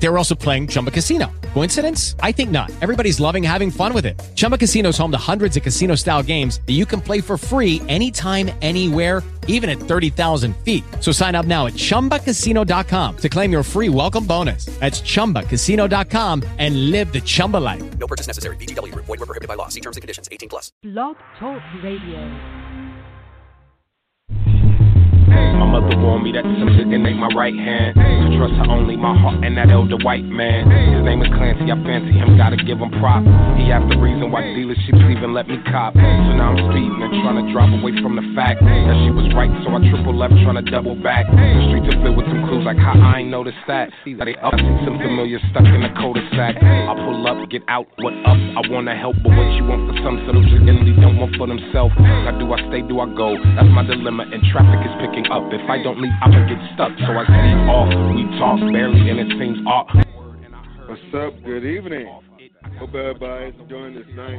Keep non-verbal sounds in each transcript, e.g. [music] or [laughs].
They were also playing Chumba Casino. Coincidence? I think not. Everybody's loving having fun with it. Chumba Casino is home to hundreds of casino style games that you can play for free anytime, anywhere, even at 30,000 feet. So sign up now at chumbacasino.com to claim your free welcome bonus. That's chumbacasino.com and live the Chumba life. No purchase necessary. VGW Group. Void were prohibited by law. See terms and conditions. 18 plus. Blog Talk Radio. My mother warned me that some shit ain't my right hand. To trust her only my heart and that elder white man. His name is Clancy, I fancy him, gotta give him props. He half the reason why dealerships even let me cop. So now I'm speeding and trying to drive away from the fact that she was right, so I triple left trying to double back. The streets are filled with some clues like how I ain't noticed that. That they up, see some familiar stuck in the cul-de-sac. I pull up, get out, what up? I wanna help, but what you want for some, so those don't want for themselves. Now do I stay, do I go? That's my dilemma, and traffic is picking up. If I don't leave, I'ma get stuck. So I speak off. We talk barely, and it seems off. What's up? Good evening. Hope everybody's enjoying this nice,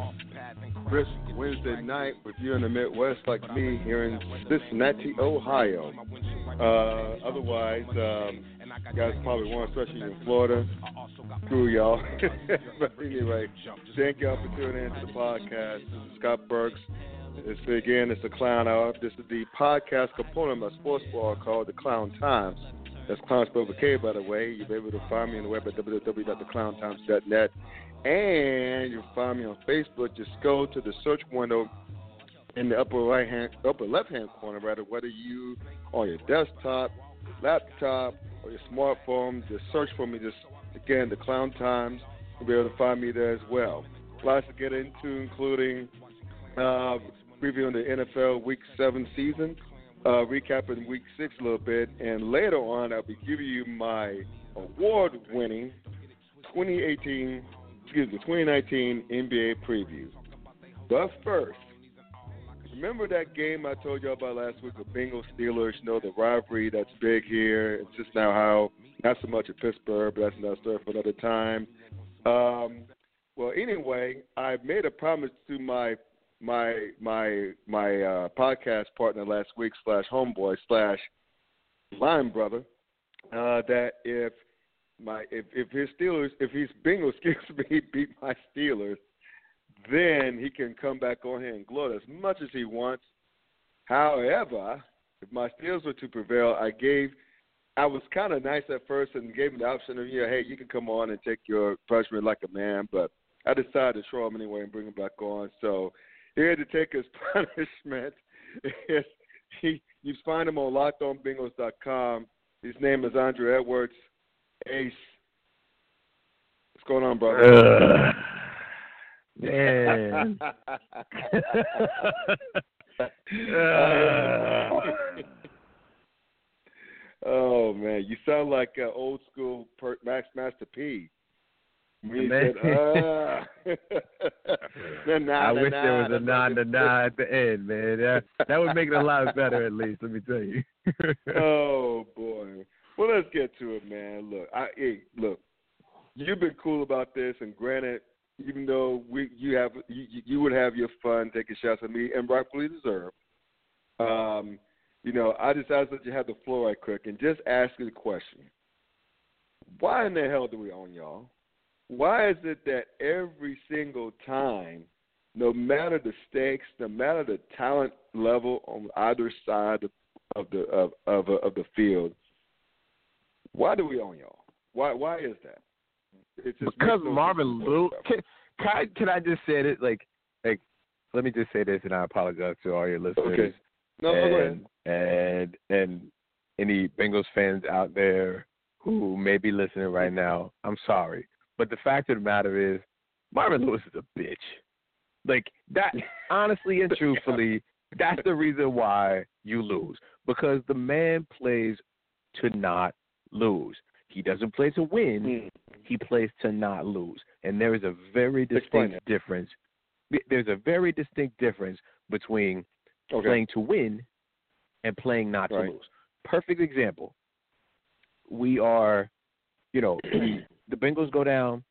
crisp Wednesday night with you in the Midwest, like me here in Cincinnati, Ohio. Uh, otherwise, um, you guys probably want, especially in Florida. Screw y'all. [laughs] but anyway, thank y'all for tuning in to the podcast. This is Scott Burks. It's again, it's the Clown Hour. This is the podcast component of my sports blog called The Clown Times. That's Clown spelled with K, by the way. You'll be able to find me on the web at www.theclowntimes.net. And you'll find me on Facebook. Just go to the search window in the upper right hand, upper left hand corner, rather, whether you on your desktop, laptop, or your smartphone, just search for me. Just again, the Clown Times. You'll be able to find me there as well. Lots to get into, including uh, previewing the NFL Week Seven season, uh, recapping Week Six a little bit, and later on I'll be giving you my award-winning 2018, excuse me, 2019 NBA preview. But first, remember that game I told y'all about last week with Bengals Steelers? You know the rivalry that's big here. It's just now how not so much at Pittsburgh, but that's another story for another time. Um, well, anyway, I made a promise to my my my my uh, podcast partner last week slash homeboy slash line brother uh, that if my if if his Steelers if his Bengals [laughs] excuse me beat my Steelers, then he can come back on here and gloat as much as he wants. However, if my Steelers were to prevail, I gave I was kind of nice at first and gave him the option of you know hey you can come on and take your punishment like a man, but I decided to throw him anyway and bring him back on. So he had to take his [laughs] punishment. he, you find him on LockedOnBengals.com. His name is Andre Edwards. Ace. What's going on, brother? Uh, man. uh. [laughs] oh man, you sound like uh, old school per- Max Master P. Man. said, [laughs] uh, [laughs] nah, nah, I wish nah, there was a like nah nah at the end, man. That, that would make it a lot better, at least. Let me tell you. [laughs] oh boy. Well, let's get to it, man. Look, I hey, look. You've been cool about this, and granted, even though we you have you, you would have your fun taking shots at me, and rightfully deserved. Um, you know, I just asked that you have the floor right quick and just ask you the question: Why in the hell do we own y'all? Why is it that every single time, no matter the stakes, no matter the talent level on either side of, of the of of, of the field, why do we own y'all? Why why is that? Because Marvin Lewis. Can, can I can I just say it like like let me just say this, and I apologize to all your listeners. Okay. No, no, go ahead. and, and and any Bengals fans out there who may be listening right mm. now, I'm sorry, but the fact of the matter is, Marvin Lewis is a bitch. Like that, [laughs] honestly and truthfully, that's the reason why you lose because the man plays to not lose. He doesn't play to win. Mm. He plays to not lose, and there is a very distinct difference. There's a very distinct difference between Okay. playing to win and playing not Right. to lose. Perfect example. We are, you know, [clears throat] the Bengals go down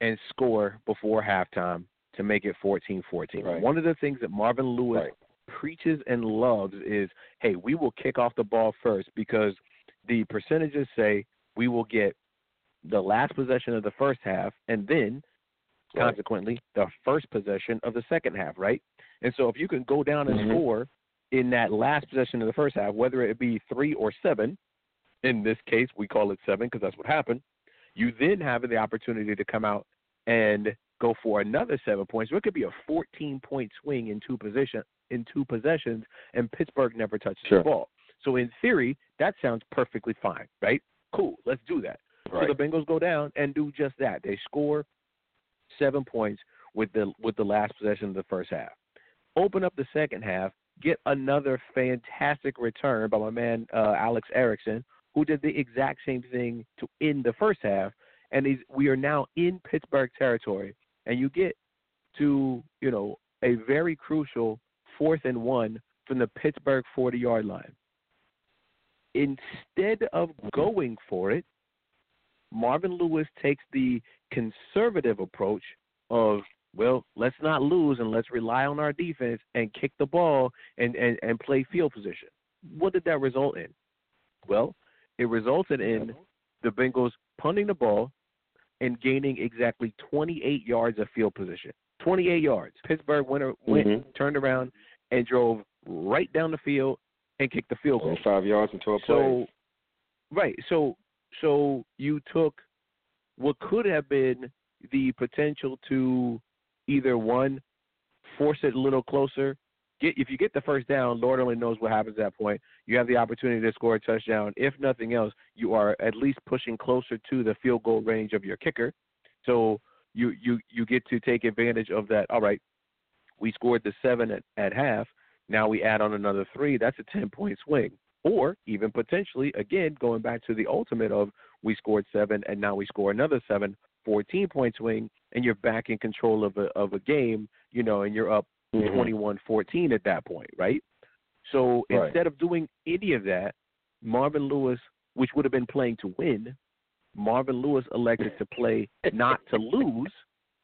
and score before halftime to make it 14 14. Right. One of the things that Marvin Lewis Right. preaches and loves is hey, we will kick off the ball first because the percentages say we will get the last possession of the first half and then Right. consequently the first possession of the second half, right? And so if you can go down and Mhm. score in that last possession of the first half, whether it be three or seven, in this case we call it seven because that's what happened. You then have the opportunity to come out and go for another seven points. So it could be a 14 point swing in two position in two possessions, and Pittsburgh never touches Sure. the ball. So in theory, that sounds perfectly fine, right? Cool, let's do that. Right. So the Bengals go down and do just that. They score seven points with the with the last possession of the first half. Open up the second half, get another fantastic return by my man uh, Alex Erickson, who did the exact same thing to the first half. And he's, we are now in Pittsburgh territory, and you get to you know a very crucial fourth and one from the Pittsburgh 40 yard line. Instead of going for it, Marvin Lewis takes the conservative approach of, well, let's not lose and let's rely on our defense and kick the ball and, and, and play field position. What did that result in? Well, it resulted in the Bengals punting the ball and gaining exactly 28 yards of field position. 28 yards. Pittsburgh went, went Mhm. turned around, and drove right down the field and kicked the field goal. Five yards and twelve So, right. So, so you took what could have been the potential to either one force it a little closer. Get if you get the first down, Lord only knows what happens at that point. You have the opportunity to score a touchdown. If nothing else, you are at least pushing closer to the field goal range of your kicker. So you you you get to take advantage of that. All right, we scored the seven at, at half. Now we add on another three. That's a ten point swing. Or even potentially, again, going back to the ultimate of we scored seven and now we score another seven, 14 point swing, and you're back in control of a of a game, you know, and you're up Mhm. 21-14 at that point, right? So Right. instead of doing any of that, Marvin Lewis, which would have been playing to win, Marvin Lewis elected to play not to lose,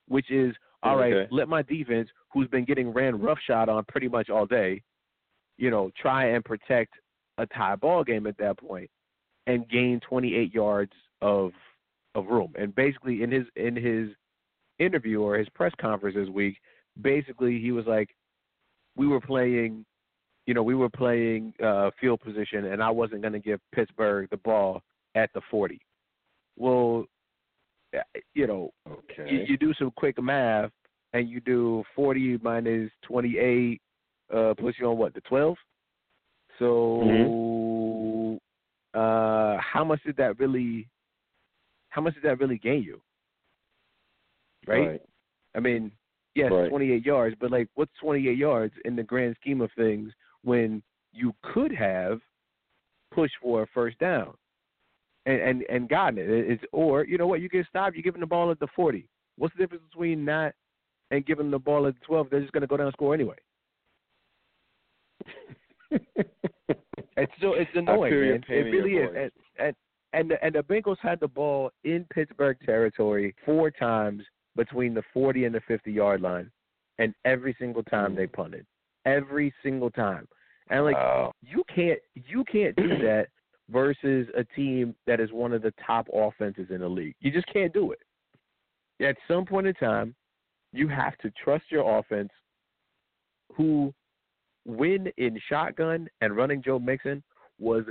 which is all right. [laughs] Okay. Let my defense, who's been getting ran roughshod on pretty much all day, you know, try and protect a tie ball game at that point and gain 28 yards of of room. And basically, in his in his interview or his press conference this week, basically he was like, "We were playing, you know, we were playing uh, field position, and I wasn't going to give Pittsburgh the ball at the 40." Well, uh, you know, Okay. you, you do some quick math, and you do 40 minus 28 uh, puts you on what the 12. So, uh, how much did that really? How much did that really gain you? Right. Right. I mean, yes, Right. 28 yards, but like, what's 28 yards in the grand scheme of things when you could have pushed for a first down and and and gotten it? It's or you know what, you get stopped, you're giving the ball at the 40. What's the difference between that and giving the ball at the 12? They're just going to go down and score anyway. [laughs] It's so it's annoying, man. It really is. And, and and the, and the Bengals had the ball in Pittsburgh territory four times between the 40 and the 50 yard line, and every single time they mm. punted, every single time. And like Wow. you can't you can't do [clears throat] that versus a team that is one of the top offenses in the league. You just can't do it. At some point in time, you have to trust your offense who win in shotgun and running Joe Mixon was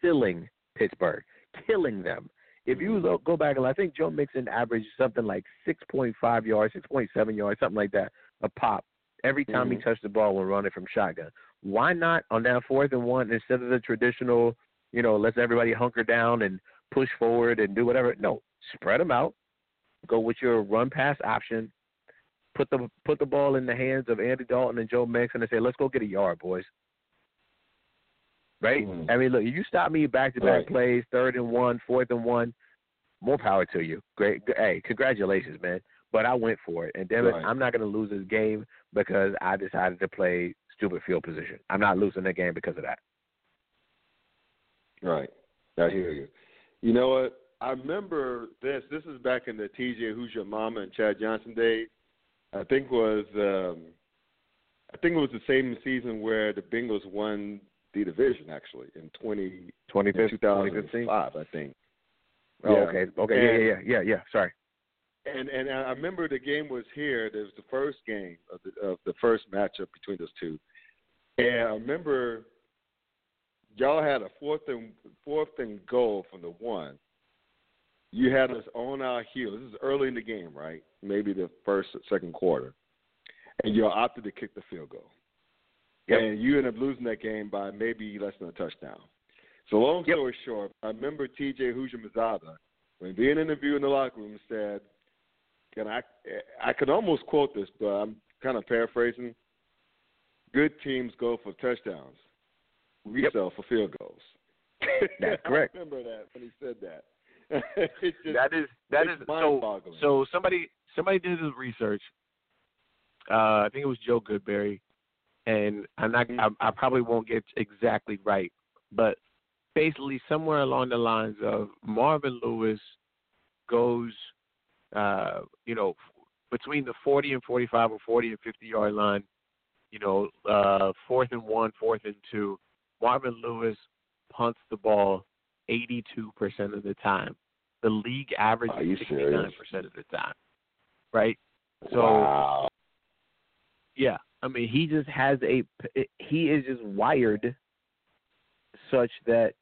killing Pittsburgh, killing them. If you lo- go back and I think Joe Mixon averaged something like 6.5 yards, 6.7 yards, something like that, a pop every time he Mhm. touched the ball when running from shotgun. Why not on that fourth and one instead of the traditional, you know, let's everybody hunker down and push forward and do whatever? No, spread them out. Go with your run pass option. Put the put the ball in the hands of Andy Dalton and Joe Mixon and say, let's go get a yard, boys. Right? Mhm. I mean, look, you stop me back to back plays, third and one, fourth and one. More power to you. Great. Hey, congratulations, man. But I went for it, and damn it, Right. I'm not going to lose this game because I decided to play stupid field position. I'm not losing the game because of that. Right. I hear you. You know what? I remember this. This is back in the TJ Who's Your Mama and Chad Johnson days. I think was um, I think it was the same season where the Bengals won the division actually in 20, 2015, 2005, I think. Oh, Yeah. okay. Okay. Yeah, yeah, yeah, yeah, yeah. Sorry. And and I remember the game was here. It was the first game of the of the first matchup between those two. And I remember y'all had a fourth and fourth and goal from the one. You had us on our heels. This is early in the game, right? Maybe the first or second quarter. And you opted to kick the field goal. Yep. And you ended up losing that game by maybe less than a touchdown. So long Yep. story short, I remember TJ Houshmandzadeh, when being interviewed in the locker room, said, "Can I? I could almost quote this, but I'm kind of paraphrasing. Good teams go for touchdowns. We Yep. sell for field goals." [laughs] That's [laughs] correct. I remember that when he said that. [laughs] just, That is that so. mind-boggling. So somebody somebody did the research. Uh, I think it was Joe Goodberry, and I'm not. I, I probably won't get exactly right, but basically somewhere along the lines of Marvin Lewis goes, uh, you know, between the 40 and 45 or 40 and 50 yard line. You know, uh, fourth and one, fourth and two. Marvin Lewis punts the ball 82% of the time. The league average is serious? 69% of the time. Right? So, wow. yeah. I mean, he just has a he is just wired such that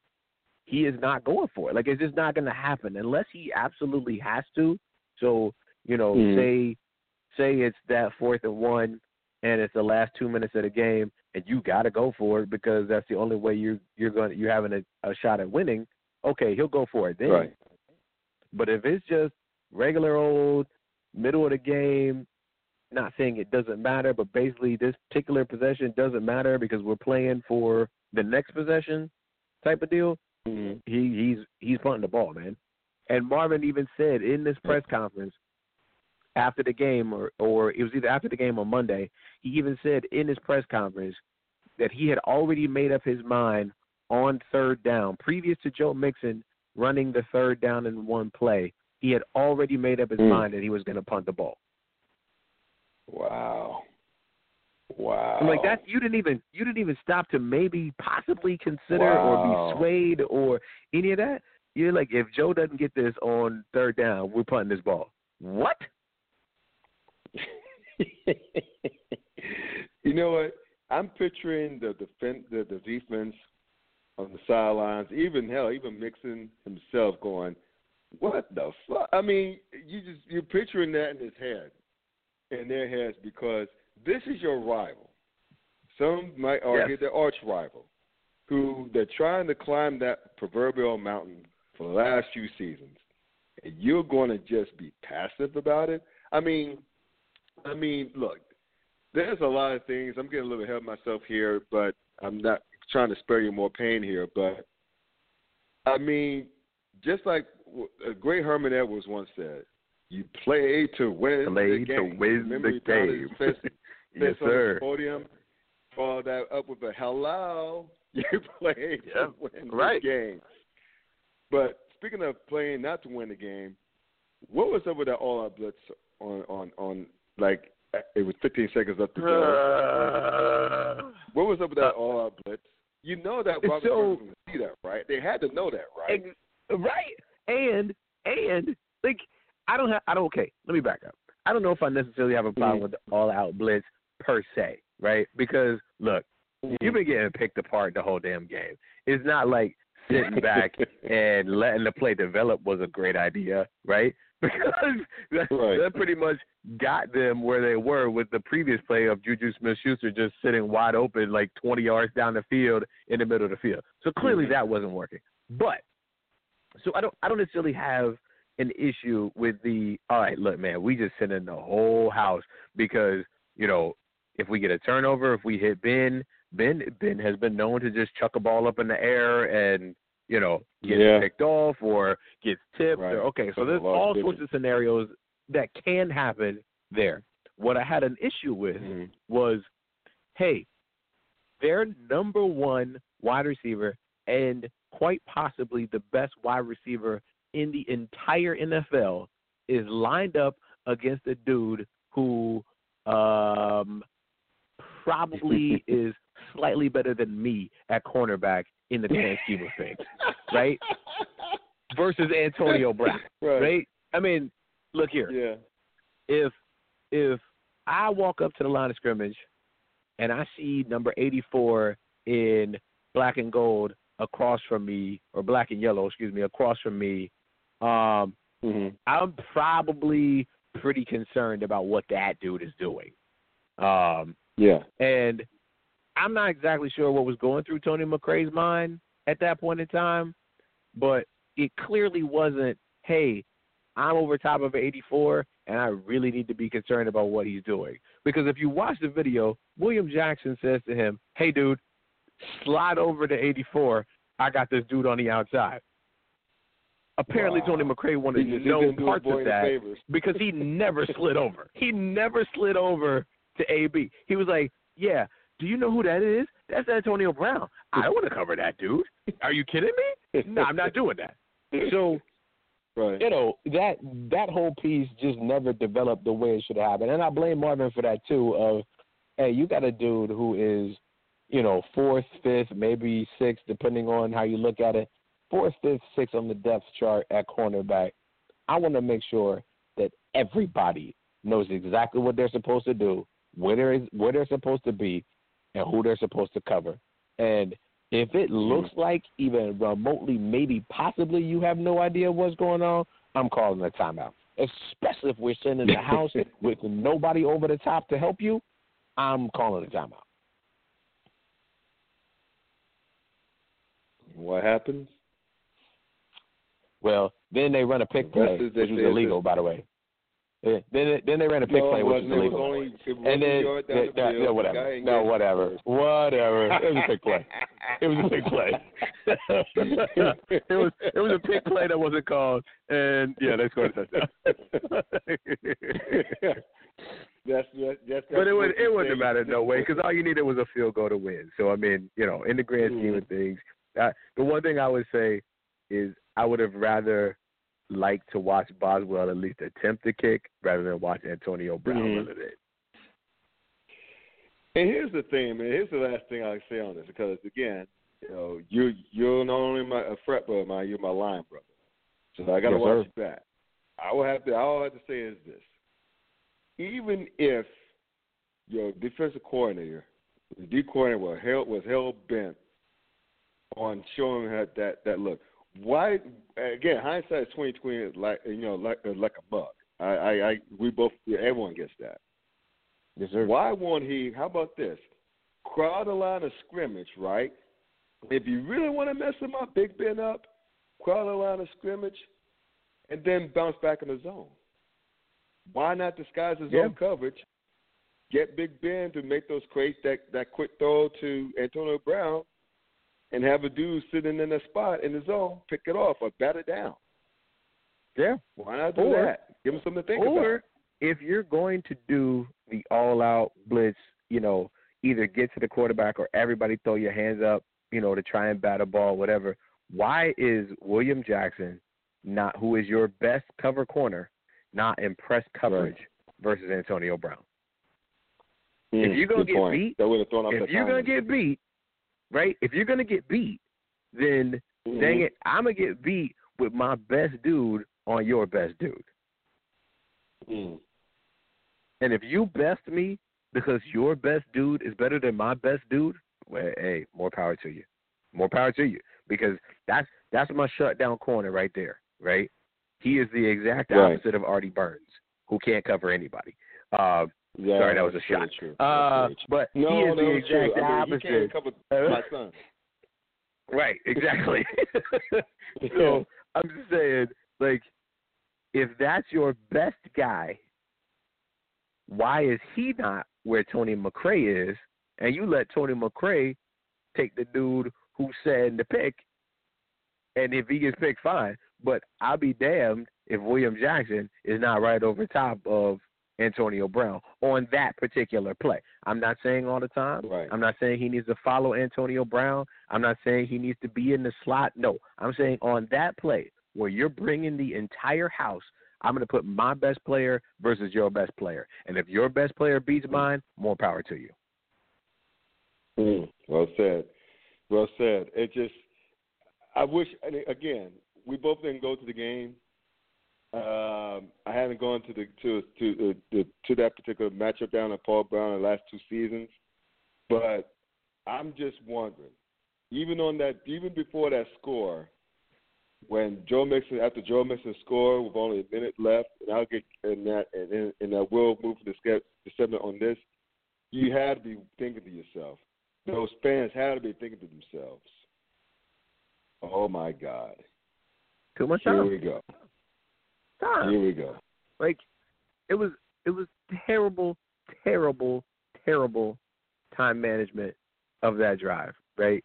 he is not going for it. Like it's just not going to happen unless he absolutely has to. So, you know, Mhm. say say it's that fourth and one and it's the last 2 minutes of the game and you got to go for it because that's the only way you're you're going you're having a, a shot at winning. Okay, he'll go for it then. Right. But if it's just regular old middle of the game, not saying it doesn't matter, but basically this particular possession doesn't matter because we're playing for the next possession type of deal. Mhm. He he's he's punting the ball, man. And Marvin even said in this press conference after the game, or or it was either after the game or Monday, he even said in his press conference that he had already made up his mind on third down, previous to Joe Mixon running the third down in one play. He had already made up his Mm. mind that he was going to punt the ball. Wow. Wow. I'm like that. You didn't even you didn't even stop to maybe possibly consider or be swayed or any of that. You're like, if Joe doesn't get this on third down, we're punting this ball. What? [laughs] you know what? I'm picturing the defense, the, the defense on the sidelines, even hell, even Mixon himself going, "What the fuck?" I mean, you just you're picturing that in his head, in their heads, because this is your rival. Some might argue Yes. their arch rival, who they're trying to climb that proverbial mountain for the last few seasons, and you're going to just be passive about it. I mean, I mean, look, there's a lot of things. I'm getting a little ahead of myself here, but I'm not trying to spare you more pain here. But I mean, just like a uh, great Herman Edwards once said, "You play to win Play the to game." win Remember [laughs] the game. fist, yes, fist on sir. podium, followed that up with a "Hello." [laughs] You play Yeah, to win right. the game. But speaking of playing not to win the game, what was up with that all-out blitz on on on like it was 15 seconds left to go? What was up with that uh, all out blitz? You know that Robert so- was going to see that, right? They had to know that, right? Ex- right. And and like I don't have I don't okay, let me back up. I don't know if I necessarily have a problem Mhm. with the all out blitz per se, right? Because look, you've been getting picked apart the whole damn game. It's not like sitting back [laughs] and letting the play develop was a great idea, right? [laughs] Because that, Right. that pretty much got them where they were with the previous play of Juju Smith Schuster just sitting wide open like 20 yards down the field in the middle of the field. So clearly Mhm. that wasn't working. But so I don't I don't necessarily have an issue with the all right, look, man, we just sent in the whole house because, you know, if we get a turnover, if we hit Ben, Ben Ben has been known to just chuck a ball up in the air and, you know, get Yeah. picked off or gets tipped Right. or okay, so there's all sorts of scenarios that can happen there. What I had an issue with Mhm. was, hey, their number one wide receiver and quite possibly the best wide receiver in the entire NFL is lined up against a dude who um, probably [laughs] is slightly better than me at cornerback in the grand scheme of things, right? Versus Antonio [laughs] Brown, Right. right? I mean, look here. Yeah. If if I walk up to the line of scrimmage and I see number 84 in black and gold across from me, or black and yellow, excuse me, across from me, um, hmm I'm probably pretty concerned about what that dude is doing. Um, Yeah. and I'm not exactly sure what was going through Tony McRae's mind at that point in time, but it clearly wasn't, hey, I'm over top of 84 and I really need to be concerned about what he's doing. Because if you watch the video, William Jackson says to him, hey, dude, slide over to 84. I got this dude on the outside. Apparently, Wow. Tony McRae wanted He just no parts of that [laughs] because he never slid over. He never slid over to AB. He was like, "Yeah, do you know who that is? That's Antonio Brown. I don't want to cover that dude. Are you kidding me? No, I'm not doing that." [laughs] So Right. you know that that whole piece just never developed the way it should have happened, and I blame Marvin for that too. Of hey, you got a dude who is, you know, fourth, fifth, maybe sixth, depending on how you look at it. Fourth, fifth, sixth on the depth chart at cornerback. I want to make sure that everybody knows exactly what they're supposed to do, where they're where they're supposed to be, and who they're supposed to cover. And if it mm-hmm. looks like even remotely, maybe possibly you have no idea what's going on, I'm calling a timeout. Especially if we're sitting in the house [laughs] with nobody over the top to help you, I'm calling a timeout. What happens? Well, then they run a pick play, which was illegal, by the way. Yeah, Then then they ran a pick no, play, which wasn't. was illegal. only. And then yard down yeah, the yeah, field. yeah, whatever. No, whatever. Whatever. It was a pick play. [laughs] It was a pick play. [laughs] it was it was a pick play that wasn't called, and yeah, they scored a touchdown. [laughs] That's that's that's. but it would it wouldn't say. matter no way because all you needed was a field goal to win. So I mean, you know, in the grand scheme Mhm. of things, uh, the one thing I would say is I would have rather liked to watch Boswell at least attempt the kick rather than watch Antonio Brown Mhm. run it in. And here's the thing, man. Here's the last thing I'll say on this, because again, you know, you you're not only my a frat brother, mine, you're my line brother. So I got to Yes, watch sir. back. I will have to. All I have to say is this: even if your defensive coordinator, the D coordinator, was hell was hell bent on showing her that that look, why? Again, hindsight is twenty twenty, like you know, like uh, like a bug. I, I, I we both, everyone gets that. Yes, sir. Why won't he? How about this? Crowd a line of scrimmage, right? If you really want to mess him up, Big Ben up, crowd a line of scrimmage, and then bounce back in the zone. Why not disguise his Yeah. own coverage? Get Big Ben to make those quick that that quick throw to Antonio Brown, and have a dude sitting in a spot in the zone, pick it off or bat it down. Yeah. Why not do Or- that? Give him something to think about. or if you're going to do the all out blitz, you know, either get to the quarterback or everybody throw your hands up, you know, to try and bat a ball, whatever. Why is William Jackson not who is your best cover corner, not in press coverage versus Antonio Brown? if Mm, you're gonna get point. beat- that would have thrown off if you're gonna get beat, right? If you're gonna get beat, then Mhm. dang it, I'm gonna get beat with my best dude on your best dude. Mm. And if you best me because your best dude is better than my best dude, well, hey, more power to you. More power to you. Because that's that's my shutdown corner right there, right? He is the exact Right. opposite of Artie Burns, who can't cover anybody. Uh, Yeah, Sorry, that was a shot. True. uh, That's very true. but no, he is the exact I mean, opposite. Cover Uh, my son. [laughs] Right, exactly. [laughs] so [laughs] I'm just saying, like, if that's your best guy, why is he not where Tony McRae is? And you let Tony McRae take the dude who said the pick, and if he gets picked, fine. But I'll be damned if William Jackson is not right over top of Antonio Brown on that particular play. I'm not saying all the time. Right. I'm not saying he needs to follow Antonio Brown. I'm not saying he needs to be in the slot. No, I'm saying on that play where you're bringing the entire house I'm going to put my best player versus your best player. And if your best player beats mine, more power to you. Mm, well said. Well said. It just, I wish, and again, we both didn't go to the game. Um, I haven't gone to the to to uh, the, to that particular matchup down at Paul Brown in the last two seasons, but I'm just wondering, even on that, even before that score, when Joe Mixon after Joe Mixon scored with only a minute left, and I'll get in that and and, and I will move the the segment on this. You had to be thinking to yourself. Those fans had to be thinking to themselves, "Oh my God, Too much here time. we go, Time. here we go." Like it was it was terrible, terrible, terrible time management of that drive, right?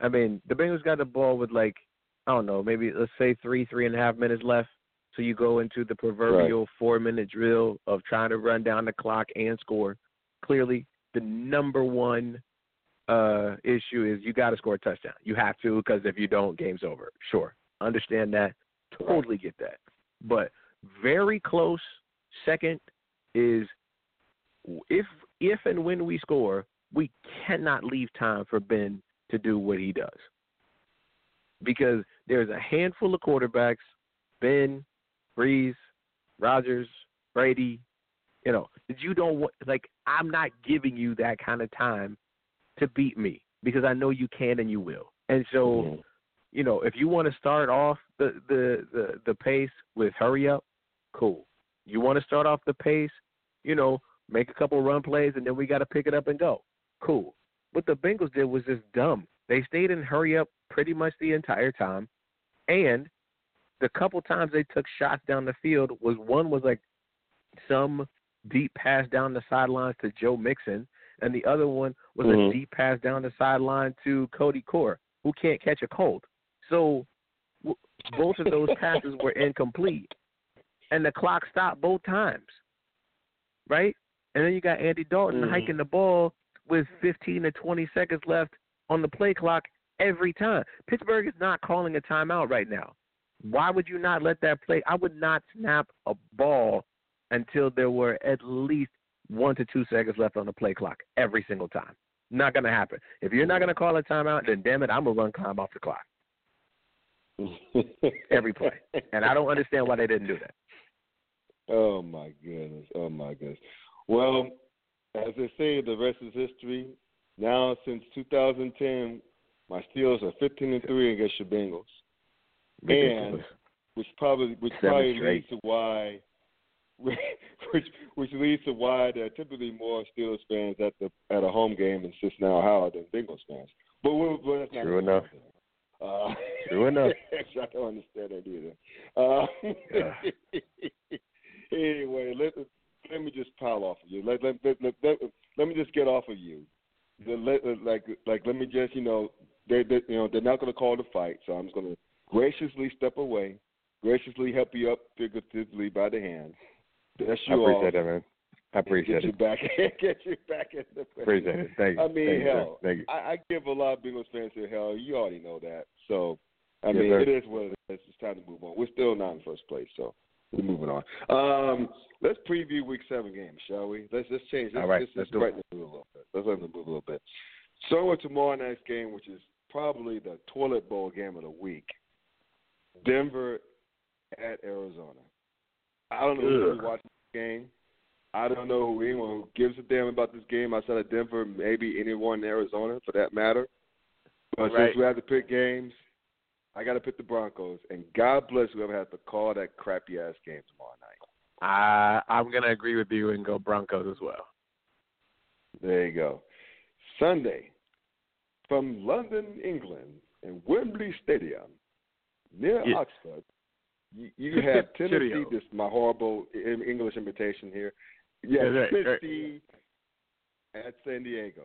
I mean, the Bengals got the ball with like I don't know, maybe let's say three, three and a half minutes left. So you go into the proverbial four minute drill of trying to run down the clock and score. Clearly, the number one uh issue is you got to score a touchdown. You have to because if you don't, game's over. Sure, understand that. Totally get that. But very close second is if if and when we score, we cannot leave time for Ben to do what he does. Because there's a handful of quarterbacks, Ben, Brees, Rodgers, Brady, you know, that you don't want like I'm not giving you that kind of time to beat me because I know you can and you will. And so Mhm. You know, if you want to start off the, the, the, the pace with hurry up, cool. You want to start off the pace, you know, make a couple run plays and then we got to pick it up and go. Cool. What the Bengals did was just dumb. They stayed in hurry up pretty much the entire time. And the couple times they took shots down the field was one was like some deep pass down the sidelines to Joe Mixon, and the other one was Mhm. a deep pass down the sideline to Cody Core, who can't catch a cold. So w- both of those passes were incomplete, and the clock stopped both times, right? And then you got Andy Dalton Mhm. hiking the ball with 15 to 20 seconds left on the play clock every time. Pittsburgh is not calling a timeout right now. Why would you not let that play? I would not snap a ball until there were at least one to two seconds left on the play clock every single time. Not going to happen. If you're not going to call a timeout, then damn it, I'm going to run climb off the clock every play. And I don't understand why they didn't do that. Oh my goodness! Oh my goodness! Well, as they say, the rest is history. Now, since 2010, my Steelers are 15 and three against your Bengals, and which probably which Seven probably straight. leads to why, [laughs] which which leads to why there are typically more Steelers fans at the at a home game in Cincinnati, Ohio, than Bengals fans. But well that's not True enough. there. Uh, True enough. [laughs] I don't understand that either. Uh, [laughs] anyway, let let me just pile off of you. Let let let, let, let, let me just get off of you. The, let, like like let me just you know they, they you know they're not going to call the fight, so I'm just going to graciously step away, graciously help you up figuratively by the hand. That's I appreciate all. that, man. I appreciate get you it. back. [laughs] get you back in the Appreciate it. Thank you. I mean, Thank you, hell, Thank you. I, I give a lot of Bengals fans here hell. You already know that. So, I Yes, mean, sir. it is what it is. It's time to move on. We're still not in first place, so we're moving on. Um, let's preview Week Seven games, shall we? Let's let's change. Let's, All right, let's, let's let's do it. brighten the mood a little bit. Let's lighten the mood a little bit. So with tomorrow night's game, which is probably the toilet bowl game of the week, Denver at Arizona. I don't know who's Ugh. going to be watching this game. I don't know who anyone who gives a damn about this game outside of Denver, maybe anyone in Arizona for that matter. But Right. since we have to pick games, I got to pick the Broncos. And God bless whoever has to call that crappy ass game tomorrow night. I I'm gonna agree with you and go Broncos as well. There you go. Sunday, from London, England, in Wembley Stadium, near Yeah. Oxford, you, you have [laughs] Tennessee. This is my horrible English imitation here. Yeah, That's right, right. At San Diego.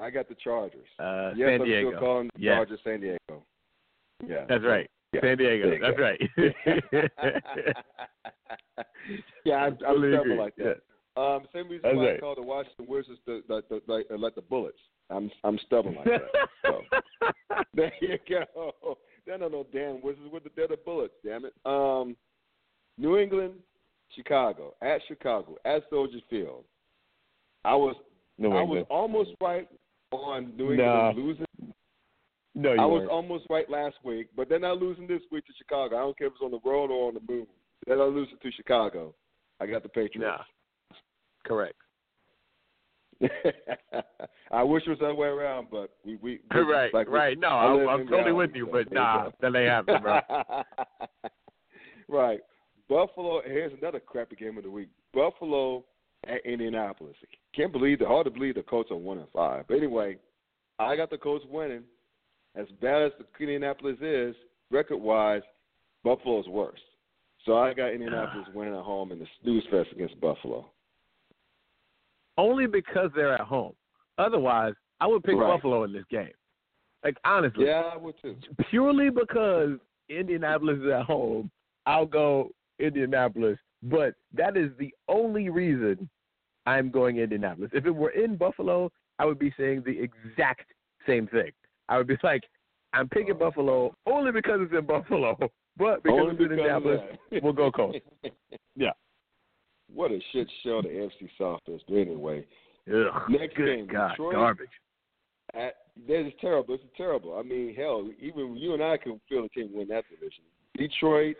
I got the Chargers. Uh, yes, San I'm Diego. still calling the Yes. Chargers San Diego. Yeah, That's right. Yeah. San Diego. That's right. [laughs] yeah, I'm, I'm stubborn like that. Um, same reason That's why I call the Washington Wizards the, the, the, like, uh, like the Bullets. I'm I'm stubborn like that. So [laughs] there you go. They're not no damn Wizards. With the, they're the Bullets. Damn it. Um, New England, Chicago, at Chicago, at Soldier Field. I was I was almost right on New England Nah. losing. no, you I was weren't. almost right last week, but they're not losing this week to Chicago. I don't care if it's on the road or on the moon. They're not losing to Chicago. I got the Patriots. Nah. Correct. [laughs] I wish it was the other way around, but we we [laughs] right, like we- right. No, I I'm totally with you, but nah, that ain't happening, bro. [laughs] right. Buffalo. Here's another crappy game of the week. Buffalo at Indianapolis. Can't believe it. Hard to believe the Colts are one and five. But anyway, I got the Colts winning. As bad as the Indianapolis is, record wise, Buffalo's worse. So I got Indianapolis [sighs] winning at home in the snooze fest against Buffalo. Only because they're at home. Otherwise, I would pick Right. Buffalo in this game. Like honestly, Yeah, I would too. purely because Indianapolis is at home, I'll go Indianapolis. But that is the only reason I'm going Indianapolis. If it were in Buffalo, I would be saying the exact same thing. I would be [laughs] like, I'm picking oh. Buffalo only because it's in Buffalo, [laughs] but because Only it's in Indianapolis, we'll go Colts. [laughs] Yeah. What a shit show the AFC South is. But anyway, Ugh, Next game, God, Detroit. garbage. at, that is terrible. It's terrible. I mean, hell, even you and I can feel the team win that division. Detroit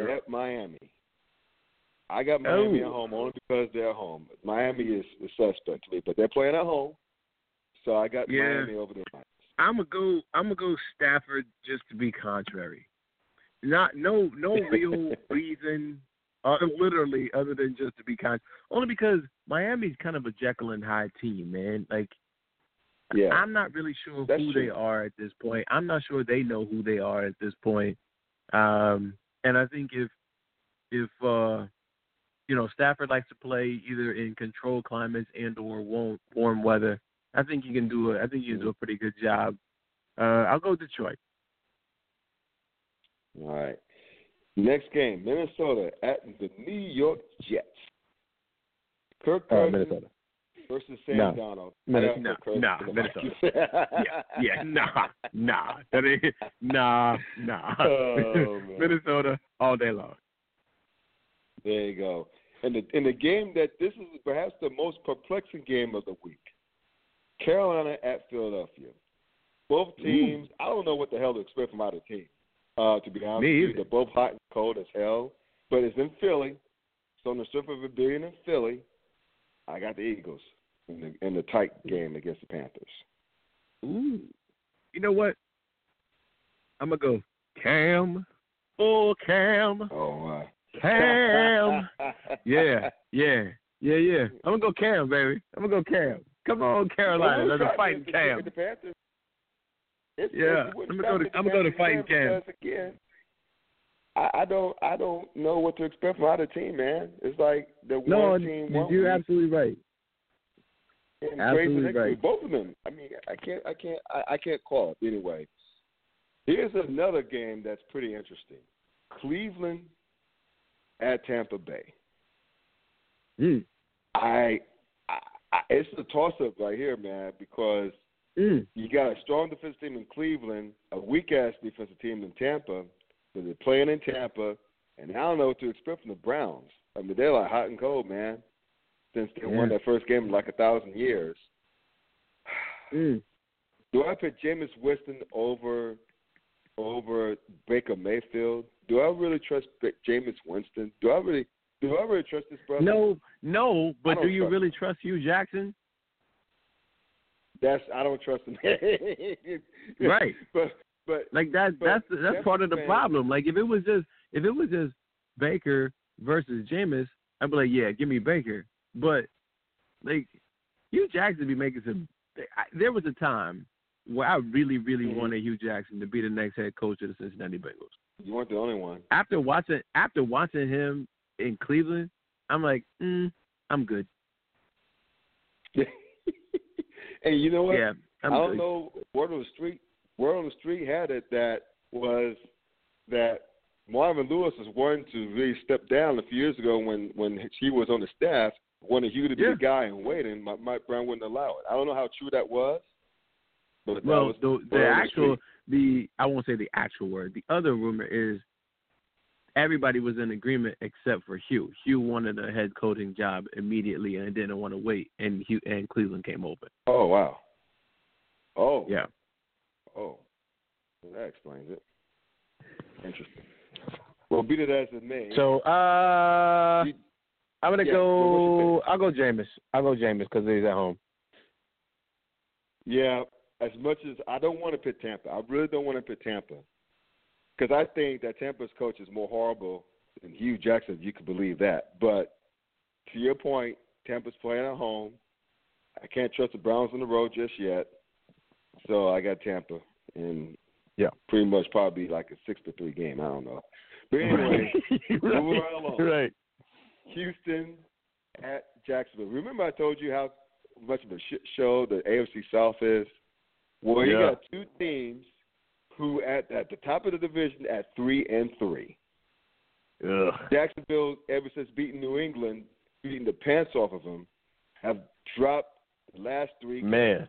at Miami. I got Miami Oh. at home only because they're at home. Miami is the suspect to me, but they're playing at home, so I got Yeah. Miami over the Lions. I'm gonna go. I'm gonna go Stafford just to be contrary. Not no no real [laughs] reason, uh, literally, other than just to be kind. Only because Miami's kind of a Jekyll and Hyde team, man. Like Yeah, I'm not really sure That's who true. they are at this point. I'm not sure they know who they are at this point. Um, and I think if if uh, you know Stafford likes to play either in controlled climates and or warm warm weather, I think you can do a I think you can do a pretty good job. Uh, I'll go Detroit. all right. Next game, Minnesota at the New York Jets. Kirk Uh, Minnesota. Versus Sam No. Donald. Minne- I got no, Kirk nah, Minnesota. Yeah, yeah, nah, nah, that ain't, nah, nah. [laughs] Oh. [laughs] Minnesota all day long. There you go. And the in the game that this is perhaps the most perplexing game of the week. Carolina at Philadelphia. Both teams, I don't know what the hell to expect from either team. Uh, to be honest Me with you, they're both hot and cold as hell. But it's in Philly, so on the strength of it being in Philly, I got the Eagles in the in the tight game against the Panthers. Ooh. You know what? I'm gonna go Cam. Oh Cam. Oh my. Cam. [laughs] yeah, yeah, yeah, yeah. I'm gonna go Cam, baby. I'm gonna go Cam. Come on, Carolina. Well, fighting the- Cam. The Panthers. It's, Yeah, I'm gonna go to- at I'm gonna go to fighting Cam. Again, I, I don't I don't know what to expect from either team, man. It's like the No, one team one you're week absolutely right. And absolutely right. Both of them. I mean, I can't I can't I, I can't call it anyway. Here's another game that's pretty interesting. Cleveland at Tampa Bay. Mm. I, I, I it's a toss up right here, man, because Mm. you got a strong defensive team in Cleveland, a weak ass defensive team in Tampa, but they're playing in Tampa, and I don't know what to expect from the Browns. I mean, they're like hot and cold, man. Since they won their first game in like a thousand years. [sighs] Mm. Do I put Jameis Winston over over Baker Mayfield? Do I really trust Jameis Winston? Do I really do I really trust this brother? No, no, but don't you trust really trust Hue Jackson? That's I don't trust him. [laughs] Right. But but Like that But that's that's that's part of the thing. problem. Like if it was just if it was just Baker versus Jameis, I'd be like, yeah, give me Baker. But like Hue Jackson be making some. There was a time where I really, really Mhm. wanted Hue Jackson to be the next head coach of the Cincinnati Bengals. you weren't the only one. After watching after watching him in Cleveland, I'm like, mm, I'm good. [laughs] and you know what? Yeah, I'm I don't good. know. Word on the street, word on the street had it that was that Marvin Lewis was wanting to really step down a few years ago when when he was on the staff. Wanted Hue to be Yeah. the guy and waiting. Mike Mike Brown wouldn't allow it. I don't know how true that was, but that Well, was the the actual the I won't say the actual word. The other rumor is everybody was in agreement except for Hue. Hue wanted a head coaching job immediately and didn't want to wait, and Hue and Cleveland came open. Oh wow. Oh Yeah. Oh, well, that explains it. Interesting. Well, beat it as it may. So uh, You- I'm gonna yeah, go. I'll go Jameis. I'll go Jameis because he's at home. yeah, as much as I don't want to pit Tampa, I really don't want to pit Tampa because I think that Tampa's coach is more horrible than Hue Jackson. You could believe that. But to your point, Tampa's playing at home. I can't trust the Browns on the road just yet, so I got Tampa, and Yeah. pretty much probably like a six to three game. I don't know. But [laughs] anyway, moving right along. right. Houston at Jacksonville. Remember I told you how much of a shit show the AFC South is? Well, you got two teams who at at the top of the division at three and three. Ugh. Jacksonville, ever since beating New England, beating the pants off of them, have dropped the last three. games. Man.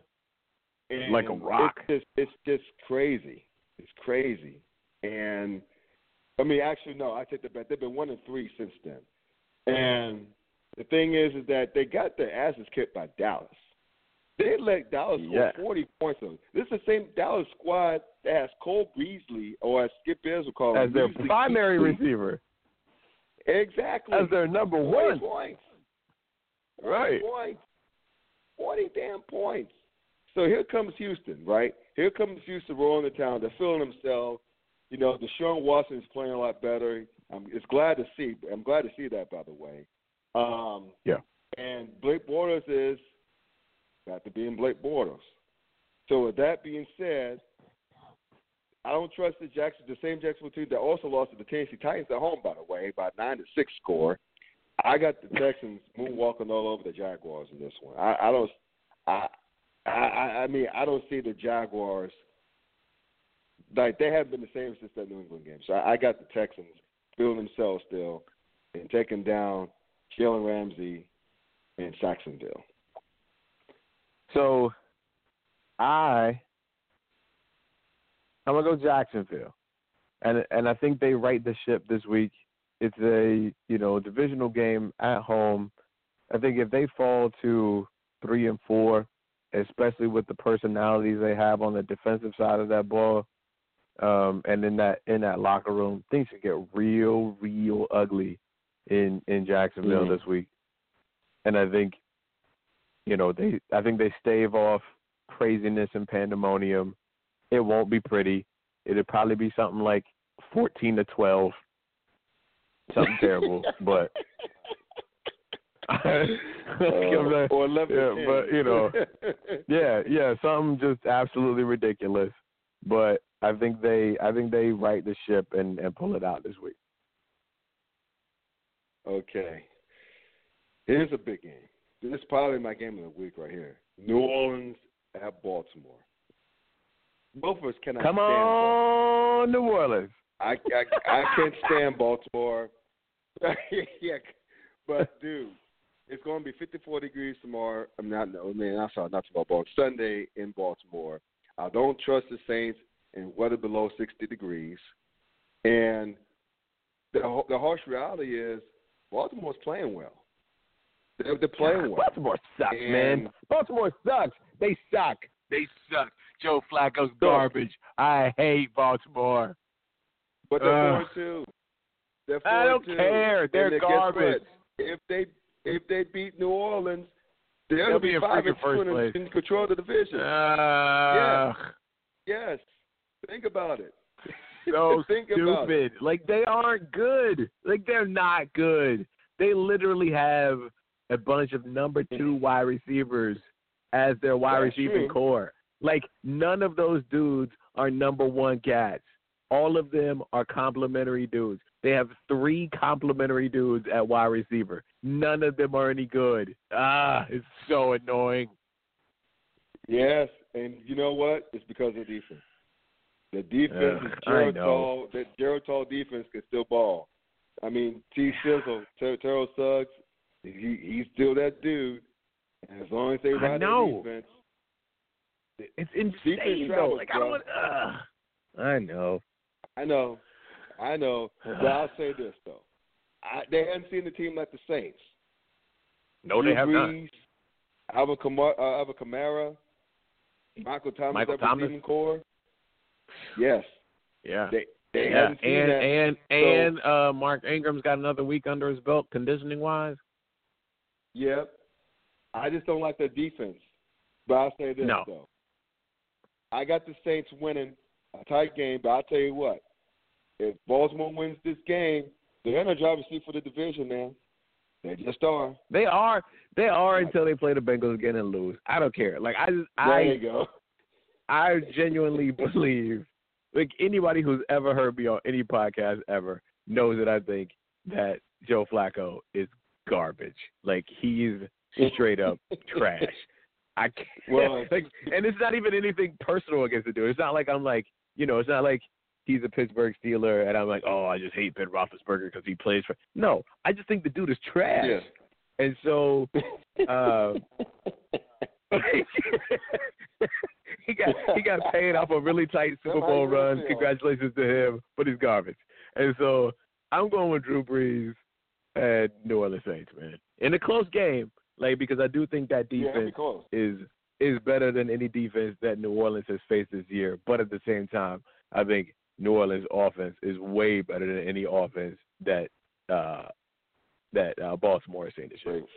And like a rock. It's just, it's just crazy. It's crazy. And I mean, actually, no, I take that back. They've been one and three since then. And the thing is, is that they got their asses kicked by Dallas. They let Dallas Yeah. score 40 points on them. This is the same Dallas squad that has Cole Beasley, or as Skip Bayless would call him, As their Beasley primary Beasley. receiver. Exactly. As their number 40 one. points. 40 Right. Points. 40 damn points. So here comes Houston, right? Here comes Houston rolling the town. They're feeling themselves. You know, Deshaun Watson is playing a lot better. I'm it's glad to see. I'm glad to see that, by the way. Um, Yeah. And Blake Bortles is got to be in Blake Bortles. So with that being said, I don't trust the Jackson, the same Jacksonville team that also lost to the Tennessee Titans at home, by the way, by nine to six score. I got the Texans moonwalking all over the Jaguars in this one. I, I don't. I, I I mean I don't see the Jaguars like they haven't been the same since that New England game. So I, I got the Texans feeling themselves still and taking down Jalen Ramsey and Sacksonville. So I I'm gonna go Jacksonville. And and I think they right the ship this week. It's a, you know, divisional game at home. I think if they fall to three and four, especially with the personalities they have on the defensive side of that ball, um, and in that in that locker room, things could get real, real ugly in in Jacksonville Mhm. this week. And I think, you know, they I think they stave off craziness and pandemonium. It won't be pretty. It'll probably be something like fourteen to twelve. Something terrible, [laughs] but [laughs] not- or eleven. yeah, but, you know, [laughs] yeah, yeah, something just absolutely ridiculous. But I think they I think they right the ship and, and pull it out this week. Okay. Here's a big game. This is probably my game of the week right here. New Orleans at Baltimore. Both of us cannot Come Baltimore. on, New Orleans. I, I I can't stand Baltimore. [laughs] yeah, but [laughs] dude, it's going to be 54 degrees tomorrow. I'm not. No, man, I'm sorry, not tomorrow. Baltimore. Sunday in Baltimore. I don't trust the Saints in weather below 60 degrees. And the the harsh reality is Baltimore's playing well. They're, they're playing well. Baltimore sucks, man. Baltimore sucks. They suck. They suck. Joe Flacco's garbage. I hate Baltimore. But they're four and two. They're four I don't two. care. They're guess garbage. If they if they beat New Orleans, They'll be be in five and two first and in control of the division. Ugh. yes, think about it. [laughs] so think about it. stupid. Like they aren't good. Like they're not good. They literally have a bunch of number two wide receivers as their wide That's receiving true. core. Like none of those dudes are number one cats. All of them are complimentary dudes. They have three complimentary dudes at wide receiver. None of them are any good. Ah, it's so annoying. Yes, and you know what? It's because of defense. The defense Ugh, is I Gerald. Tall. That Gerald Tall defense can still ball. I mean, T. Sizzle, Ter- Terrell Suggs, he he's still that dude. And as long as they I ride their defense, It's insane though. Like I bro. don't. Uh, I know. I know, I know, but I'll say this though: I, they haven't seen the team like the Saints. No, Drew they have not. Brees, Alvin Kamara, uh, Alvin Kamara, Michael Thomas, Michael Thomas. core. Yes, Yeah. they they yeah. haven't And and So- and uh Mark Ingram's got another week under his belt conditioning wise. Yep. I just don't like their defense. But I'll say this No. though. I got the Saints winning a tight game, but I'll tell you what. If Baltimore wins this game, they're in the driver's seat for the division, man. They just are. They are they are until they play the Bengals again and lose. I don't care. Like I just There I you go. I genuinely [laughs] believe, like anybody who's ever heard me on any podcast ever knows that I think that Joe Flacco is garbage. Like he's straight up [laughs] trash. I can't, [laughs] Well- like, and it's not even anything personal against the dude. It's not like I'm like, you know, it's not like he's a Pittsburgh Steeler and I'm like, oh, I just hate Ben Roethlisberger because he plays for. No, I just think the dude is trash. Yes. And so, uh, [laughs] he got he got paid off a really tight Super Bowl run. Congratulations to him, but he's garbage. And so I'm going with Drew Brees and New Orleans Saints, man. In a close game, like because I do think that Yeah, defense close. is is better than any defense that New Orleans has faced this year. But at the same time, I think New Orleans offense is way better than any offense that uh that uh, Baltimore has seen this year. Great.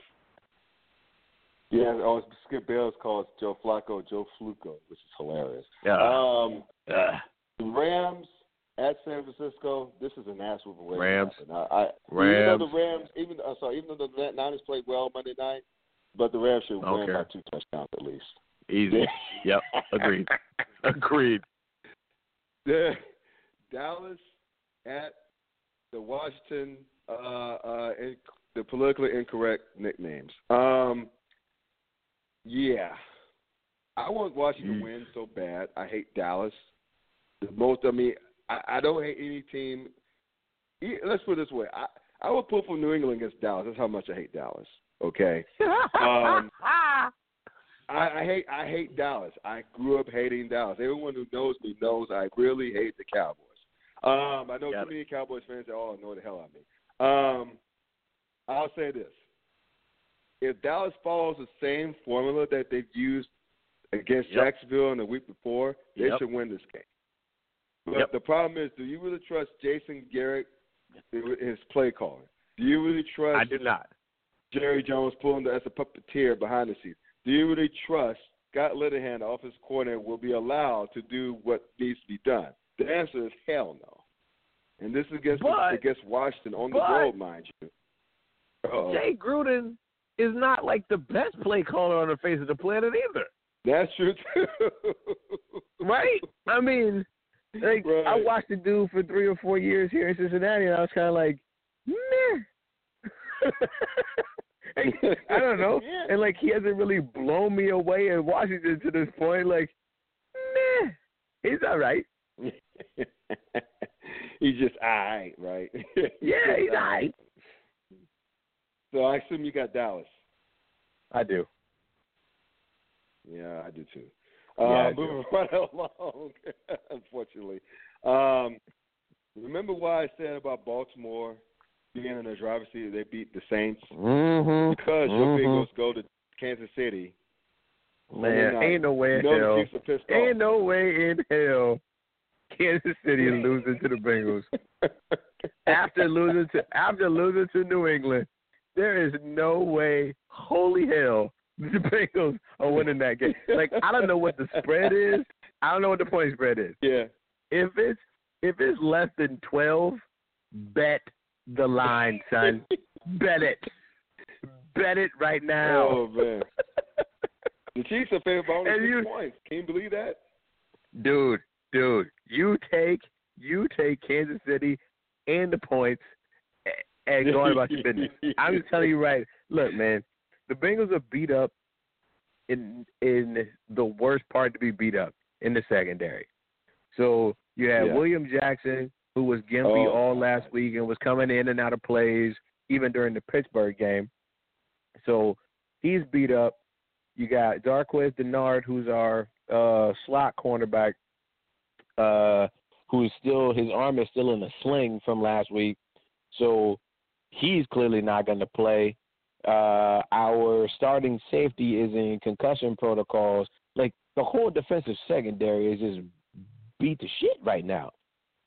Yeah, oh, Skip Bayless calls Joe Flacco Joe Fluco, which is hilarious. Yeah. Um, Uh, the Rams at San Francisco. This is an ass whooping to Rams. I, I, Rams. Even though the Rams, even uh, sorry, even though the Niners played well Monday night, but the Rams should win care. by two touchdowns at least. easy. [laughs] yep. Agreed. Agreed. [laughs] The Dallas at the Washington, uh, uh, in, the politically incorrect nicknames. Um, yeah, I want Washington to Mm. win so bad. I hate Dallas. The most, I mean, I, I don't hate any team. Let's put it this way: I, I would pull for New England against Dallas. That's how much I hate Dallas. Okay. [laughs] Um, I, I hate I hate Dallas. I grew up hating Dallas. Everyone who knows me knows I really hate the Cowboys. Um, I know Got too many Cowboys fans that all annoy the hell out of me. Um, I'll say this: if Dallas follows the same formula that they've used against Yep. Jacksonville in the week before, they Yep. should win this game. But Yep. the problem is, do you really trust Jason Garrett his play calling? Do you really trust I do not. Jerry Jones pulling the, as a puppeteer behind the scenes. Do you really trust Scott Linehan, the offense coordinator, will be allowed to do what needs to be done? The answer is hell no. And this is against But- against Washington on the road, mind you. Uh-oh. Jay Gruden is not like the best play caller on the face of the planet either. That's true too. [laughs] Right? I mean, like I watched the dude for three or four years here in Cincinnati, and I was kind of like, meh. [laughs] Like, I don't know, [laughs] Yeah. and like he hasn't really blown me away in Washington to this point. Like, meh, he's all right. he's just all right, right? Yeah, he's all right. So I assume you got Dallas. I do. Yeah, I do too. Yeah, I Uh, do. moving [laughs] right along, [laughs] unfortunately. Um, remember what I said about Baltimore being in the driver's seat? They beat the Saints Mm-hmm. because your Bengals go to Kansas City. Man, ain't no way in hell. Ain't no way in hell Kansas City is losing to the Bengals. [laughs] After losing to after losing to New England, there is no way, holy hell, [laughs] the Bengals are winning that game. Like I don't know what the spread is. I don't know what the point spread is. yeah. If it's if it's less than twelve, bet the line, son. [laughs] bet it. Bet it right now. Oh man. [laughs] The Chiefs are favored by only And six you- points. Can you believe that? dude, dude, you take you take Kansas City and the points and going about your business. [laughs] I'm telling you right. Look, man, the Bengals are beat up in in the worst part to be beat up in the secondary. So you have Yeah. William Jackson, who was gimpy Oh. all last week and was coming in and out of plays even during the Pittsburgh game. So he's beat up. You got Darqueze Dennard, who's our uh, slot cornerback. Uh, who is still his arm is still in a sling from last week, so he's clearly not going to play. Uh, our starting safety is in concussion protocols. Like the whole defensive secondary is just beat to shit right now,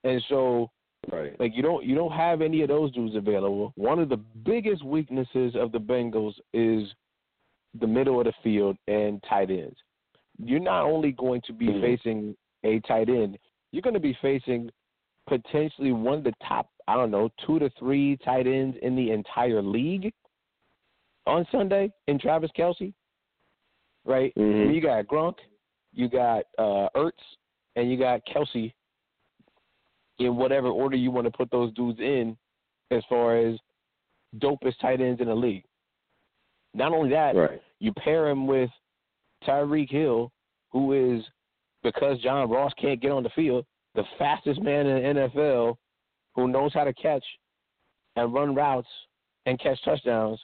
and so Right. like you don't you don't have any of those dudes available. One of the biggest weaknesses of the Bengals is the middle of the field and tight ends. You're not only going to be Mhm. facing a tight end, you're going to be facing potentially one of the top, I don't know, two to three tight ends in the entire league on Sunday in Travis Kelce. Right? Mhm. You got Gronk, you got uh Ertz, and you got Kelce in whatever order you want to put those dudes in as far as dopest tight ends in the league. Not only that, Right. you pair him with Tyreek Hill, who is because John Ross can't get on the field, the fastest man in the NFL, who knows how to catch and run routes and catch touchdowns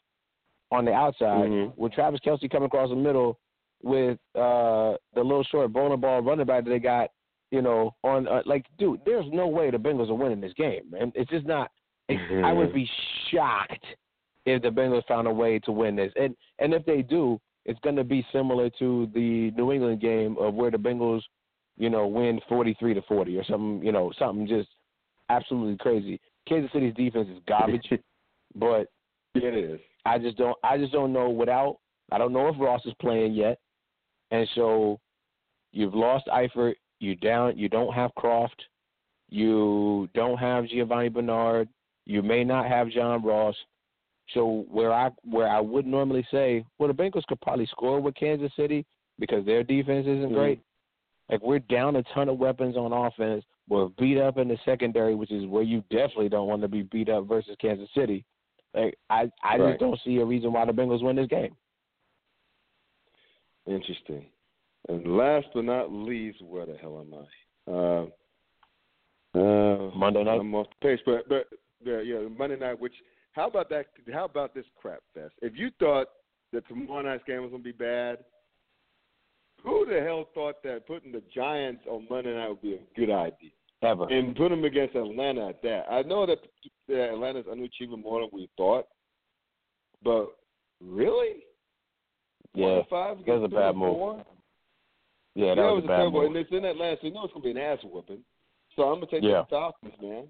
on the outside. Mhm. With Travis Kelce coming across the middle with uh the little short boner ball running back that they got, you know, on uh, like, dude, there's no way the Bengals are winning this game, man. It's just not. It, I would be shocked if the Bengals found a way to win this, and and if they do, it's going to be similar to the New England game of where the Bengals, you know, win forty three to forty or something, you know, something just absolutely crazy. Kansas City's defense is garbage, [laughs] but It is. I just don't I just don't know without I don't know if Ross is playing yet. And so you've lost Eifert, you down you don't have Croft, you don't have Giovani Bernard, you may not have John Ross. So where I where I would normally say, well the Bengals could probably score with Kansas City because their defense isn't Mhm. great. Like we're down a ton of weapons on offense. We're beat up in the secondary, which is where you definitely don't want to be beat up versus Kansas City. Like I, I Right. just don't see a reason why the Bengals win this game. Interesting. And last but not least, where the hell am I? Uh, uh, Monday night? I'm off the page, but but yeah, yeah, Monday night. Which how about that? How about this crap fest? If you thought that tomorrow night's game was gonna be bad, who the hell thought that putting the Giants on Monday night would be a good idea? Ever. and put them against Atlanta at that. I know that uh, Atlanta's underachieving more than we thought, but really, Yeah. to five that was a bad move. four? Yeah, that yeah, was, was a bad terrible, move. and it's in Atlanta, so you know it's gonna be an ass whooping. So I'm gonna take Yeah. the Falcons, man.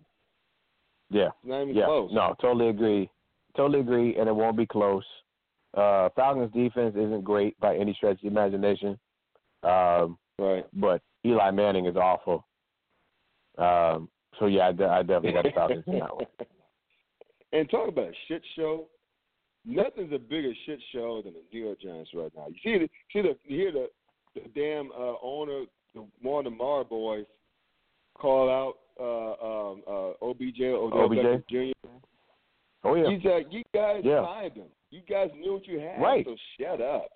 Yeah. It's not even Yeah. close. No, totally agree. Totally agree, and it won't be close. Uh, Falcons defense isn't great by any stretch of the imagination. Um, Right. but Eli Manning is awful. Um, so yeah, I, de- I definitely got the Falcons in that one. [laughs] And talk about a shit show. Nothing's a bigger shit show than the New York Giants right now. You see the see the you hear the the damn uh, owner, the one of the Mara boys, call out uh, um, uh, OBJ Odell OBJ? Beckham Jr. Oh yeah, He's like, you guys Yeah. signed him. You guys knew what you had. Right. So shut up.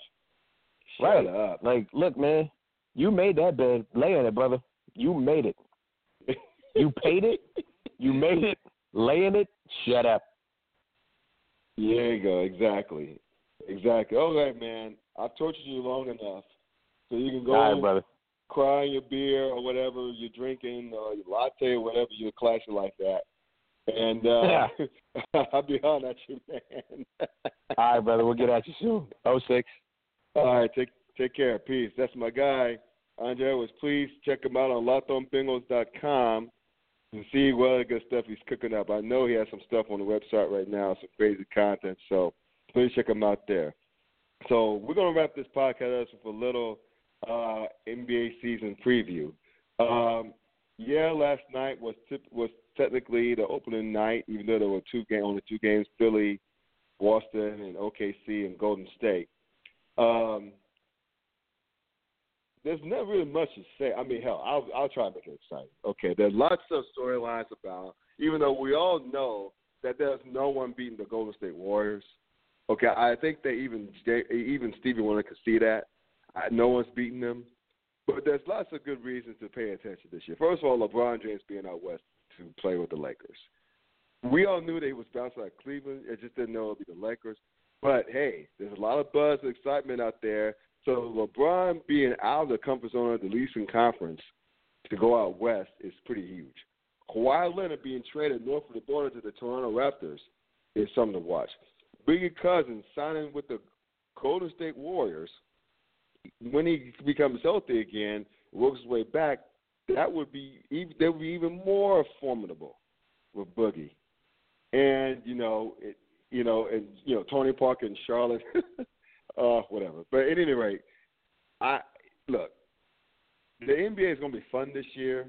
Shut right. up. Like, look, man, you made that bed. Lay in it, brother. You made it. You paid it. You made it. Lay in it. Shut up. There you go. Exactly. Exactly. All right, man. I've tortured you long enough, so you can go All right, brother. cry your beer or whatever you're drinking, or your latte or whatever you're clashing like that. And uh, [laughs] I'll be on at you, man. All right, brother. We'll get at you soon. Oh six. All right, take take care. Peace. That's my guy, Andre was. Please check him out on LockedOnBengals.com and see what other good stuff he's cooking up. I know he has some stuff on the website right now, some crazy content. So please check him out there. So we're gonna wrap this podcast up with a little uh, NBA season preview. Um, yeah, last night was tip, was technically the opening night, even though there were two game only two games: Philly, Boston, and OKC and Golden State. Um, there's not really much to say. I mean, hell, I'll I'll try to make it exciting. Okay, there's lots of storylines about, even though we all know that there's no one beating the Golden State Warriors. Okay, I think that even even Stevie Wonder could see that. I, no one's beating them, but there's lots of good reasons to pay attention this year. First of all, LeBron James being out west to play with the Lakers. We all knew that he was bouncing out of Cleveland. I just didn't know it would be the Lakers. But hey, there's a lot of buzz and excitement out there. So LeBron being out of the comfort zone of the Eastern Conference to go out west is pretty huge. Kawhi Leonard being traded north of the border to the Toronto Raptors is something to watch. Boogie Cousins signing with the Golden State Warriors when he becomes healthy again, works his way back. That would be that would be even more formidable with Boogie, and you know, it, you know, and you know Tony Parker and Charlotte, [laughs] uh, whatever. But at any rate, I look. The NBA is going to be fun this year.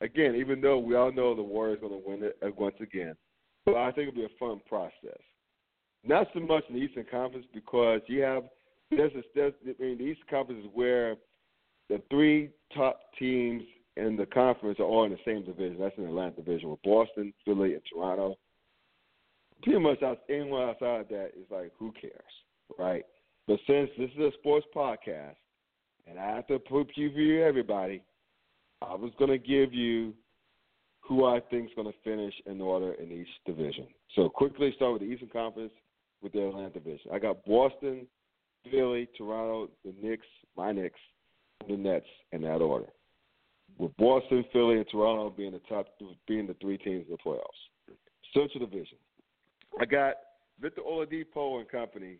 Again, even though we all know the Warriors are going to win it uh, once again, but I think it'll be a fun process. Not so much in the Eastern Conference because you have there's a, there's, I mean the Eastern Conference is where the three top teams in the conference are all in the same division. That's in the Atlantic division with Boston, Philly, and Toronto. Pretty much anyone outside of that is like, who cares, right? But since this is a sports podcast, and I have to preview everybody, I was going to give you who I think is going to finish in order in each division. So quickly start with the Eastern Conference with the Atlantic division. I got Boston, Philly, Toronto, the Knicks, my Knicks, the Nets in that order. With Boston, Philly, and Toronto being the top, being the three teams in the playoffs. Central Division. I got Victor Oladipo and company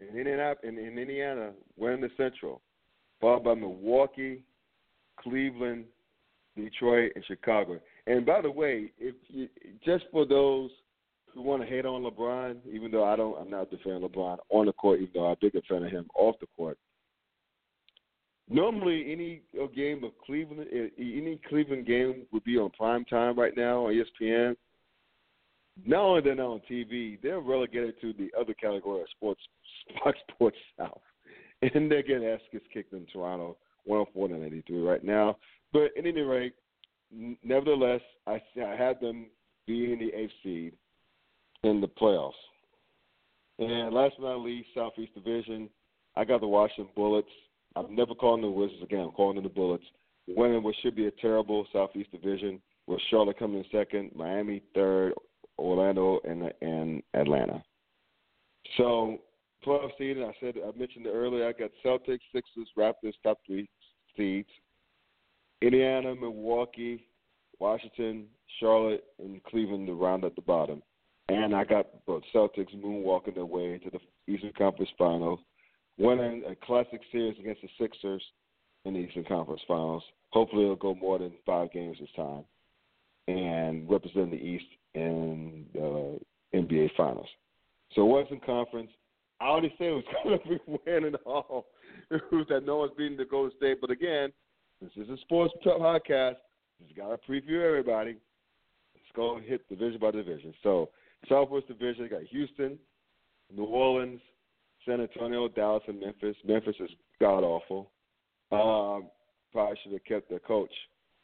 in Indiana, in, in Indiana winning the Central, followed by Milwaukee, Cleveland, Detroit, and Chicago. And by the way, if you, just for those who want to hate on LeBron, even though I don't, I'm not a fan of LeBron on the court, even though I'm a bigger fan of him off the court. Normally, any game of Cleveland, any Cleveland game would be on prime time right now on ESPN. Not only they're not on TV, they're relegated to the other category of sports, Fox Sports South, [laughs] and they're getting ass kicked in Toronto, 104 to 93 right now. But at any rate, nevertheless, I, I had them being the eighth seed in the playoffs. And last but not least, Southeast Division, I got the Washington Bullets. I'm never calling the Wizards again. I'm calling them the Bullets. Winning what should be a terrible Southeast Division with Charlotte coming in second, Miami third, Orlando, and and Atlanta. So 12 seed, I said I mentioned it earlier. I got Celtics, Sixers, Raptors, top three seeds. Indiana, Milwaukee, Washington, Charlotte, and Cleveland to round at the bottom. And I got both Celtics moonwalking their way to the Eastern Conference Finals, winning a classic series against the Sixers in the Eastern Conference Finals. Hopefully, it'll go more than five games this time, and represent the East in the NBA Finals. So, Western Conference, I already said it was [laughs] going to be winning all. It was that no one's beating the Golden State, but again, this is a sports podcast. Just got to preview everybody. Let's go hit division by division. So, Southwest Division got Houston, New Orleans, San Antonio, Dallas, and Memphis. Memphis is god awful. Um, probably should have kept their coach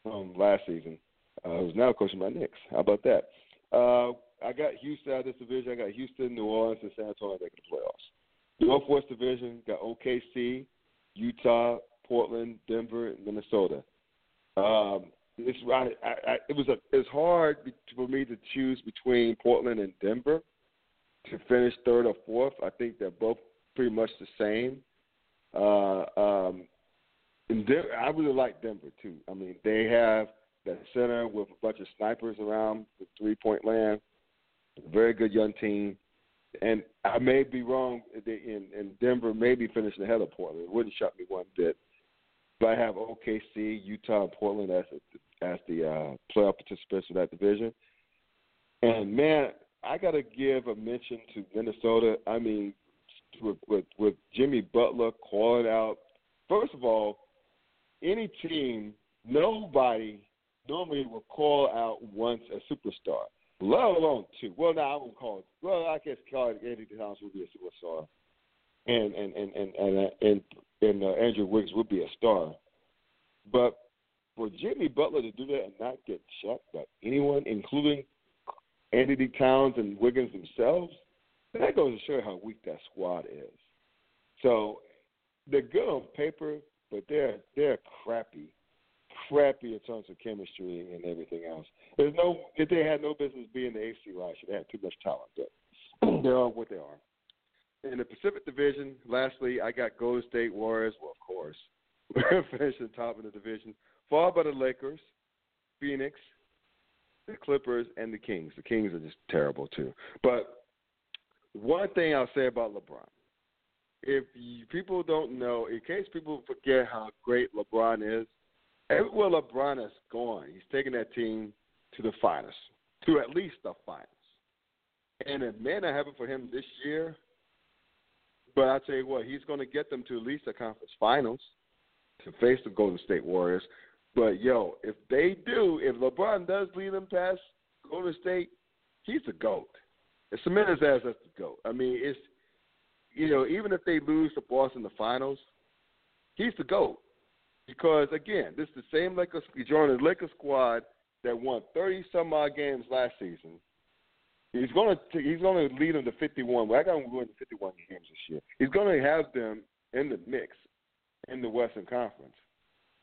from last season, uh, who's now coaching my Knicks. How about that? Uh, I got Houston out of this division. I got Houston, New Orleans, and San Antonio making the playoffs. Northwest Division got OKC, Utah, Portland, Denver, and Minnesota. Um, I, I, it was a it's hard for me to choose between Portland and Denver to finish third or fourth. I think they're both pretty much the same. Uh, um, and Denver, I really like Denver too. I mean, they have that center with a bunch of snipers around the three point land. Very good young team. And I may be wrong in, in Denver, maybe finishing ahead of Portland. It wouldn't shock me one bit. But I have OKC, Utah, and Portland as as the uh, playoff participants in that division. And man, I got to give a mention to Minnesota. I mean, with, with with Jimmy Butler calling out. First of all, any team, nobody normally will call out once a superstar, let alone two. Well, now I won't call it. Well, I guess Karl-Anthony Towns would be a superstar, and and and and and and, and uh, Andrew Wiggins would be a star. But for Jimmy Butler to do that and not get checked by anyone, including Anthony Towns and Wiggins themselves, that goes to show how weak that squad is. So they're good on paper, but they're they're crappy, crappy in terms of chemistry and everything else. There's no if they had no business being the AFC last. They had too much talent, but [clears throat] they are what they are. In the Pacific Division, lastly, I got Golden State Warriors. Well, of course, [laughs] we're finishing top of the division, followed by the Lakers, Phoenix, the Clippers, and the Kings. The Kings are just terrible too. But one thing I'll say about LeBron, if you, people don't know, in case people forget how great LeBron is, everywhere LeBron has gone, he's taking that team to the finals, to at least the finals. And it may not happen for him this year, but I'll tell you what, he's going to get them to at least the conference finals to face the Golden State Warriors. But yo, if they do, if LeBron does lead them past Golden State, he's the goat. It's cement his ass as the goat. I mean, it's you know, even if they lose to Boston in the finals, he's the goat. Because again, this is the same Lakers joining the Lakers squad that won thirty some odd games last season. He's gonna he's gonna lead them to fifty one. Well, I got them going to fifty one games this year. He's gonna have them in the mix in the Western Conference,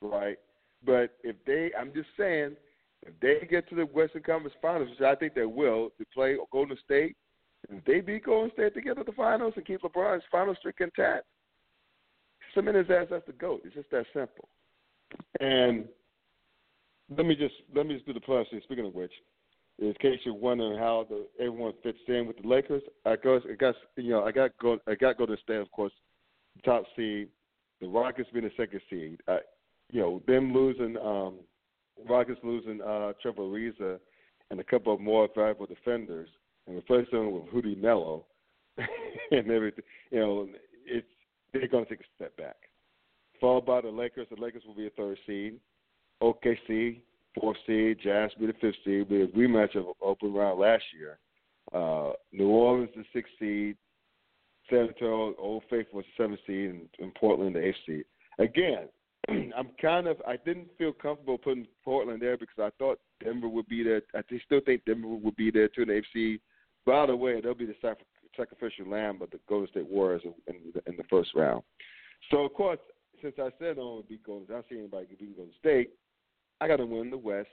right? But if they, I'm just saying, if they get to the Western Conference Finals, which I think they will, to play Golden State, if they beat Golden State to get to the finals and keep LeBron's final streak intact, cement his ass as the goat. It's just that simple. And let me just let me just do the plus. here. Speaking of which, in case you're wondering how the everyone fits in with the Lakers, I guess I guess you know I got go I got Golden State of course, top seed. The Rockets being the second seed. I, you know them losing um, Rockets losing uh, Trevor Ariza and a couple of more valuable defenders, and replacing them with Rudy Melo [laughs] and everything. You know, it's they're going to take a step back. Followed by the Lakers. The Lakers will be a third seed. OKC fourth seed. Jazz will be the fifth seed. Be a rematch of open round last year. Uh, New Orleans the sixth seed. San Antonio, Old Faithful was the seventh seed, and, and Portland the eighth seed. Again, [clears throat] I'm kind of I didn't feel comfortable putting Portland there because I thought Denver would be there. I still think Denver would be there too in the AFC. By the way, they'll be the sacrificial lamb of the Golden State Warriors in, in, in the first round. So of course, since I said I don't beat Golden, I don't see anybody can beat Golden State. I got to win the West,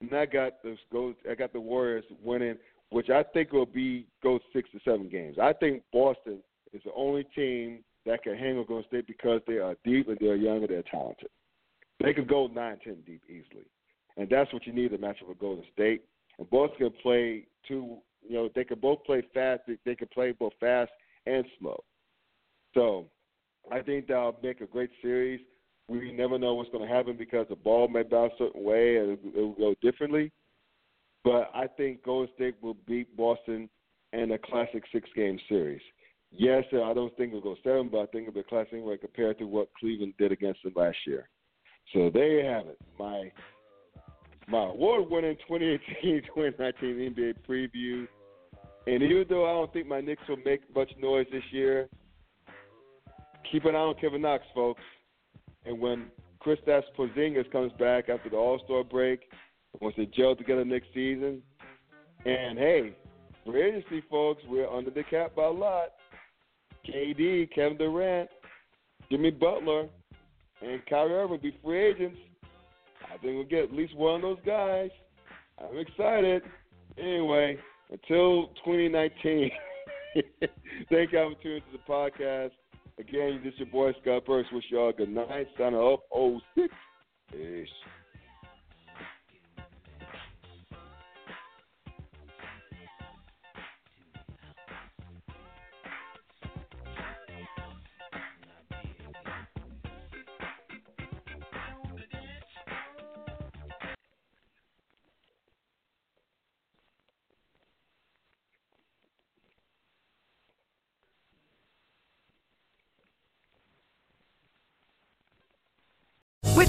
and I got the go. I got the Warriors winning, which I think will be go six to seven games. I think Boston is the only team that can hang with Golden State because they are deep and they're young and they're talented. They could go nine, ten deep easily, and that's what you need to match up with Golden State. And Boston can play two. You know, they could both play fast. They, they can play both fast and slow. So, I think that'll make a great series. We never know what's going to happen because the ball may bounce a certain way and it will go differently. But I think Golden State will beat Boston in a classic six-game series. Yes, I don't think it'll go seven, but I think it'll be a classic anyway compared to what Cleveland did against them last year. So there you have it. My my award-winning 2018-2019 [laughs] NBA preview. And even though I don't think my Knicks will make much noise this year, keep an eye on Kevin Knox, folks. And when Kristaps Porzingis comes back after the All Star break, wants to gel together next season, and hey, free agency, folks, we're under the cap by a lot. KD, Kevin Durant, Jimmy Butler, and Kyrie Irving be free agents. Think we'll get at least one of those guys. I'm excited. Anyway, until 2019, [laughs] thank you for tuning to the podcast. Again, this is your boy Scott Burks. Wish y'all a good night. Signing off 06. Peace.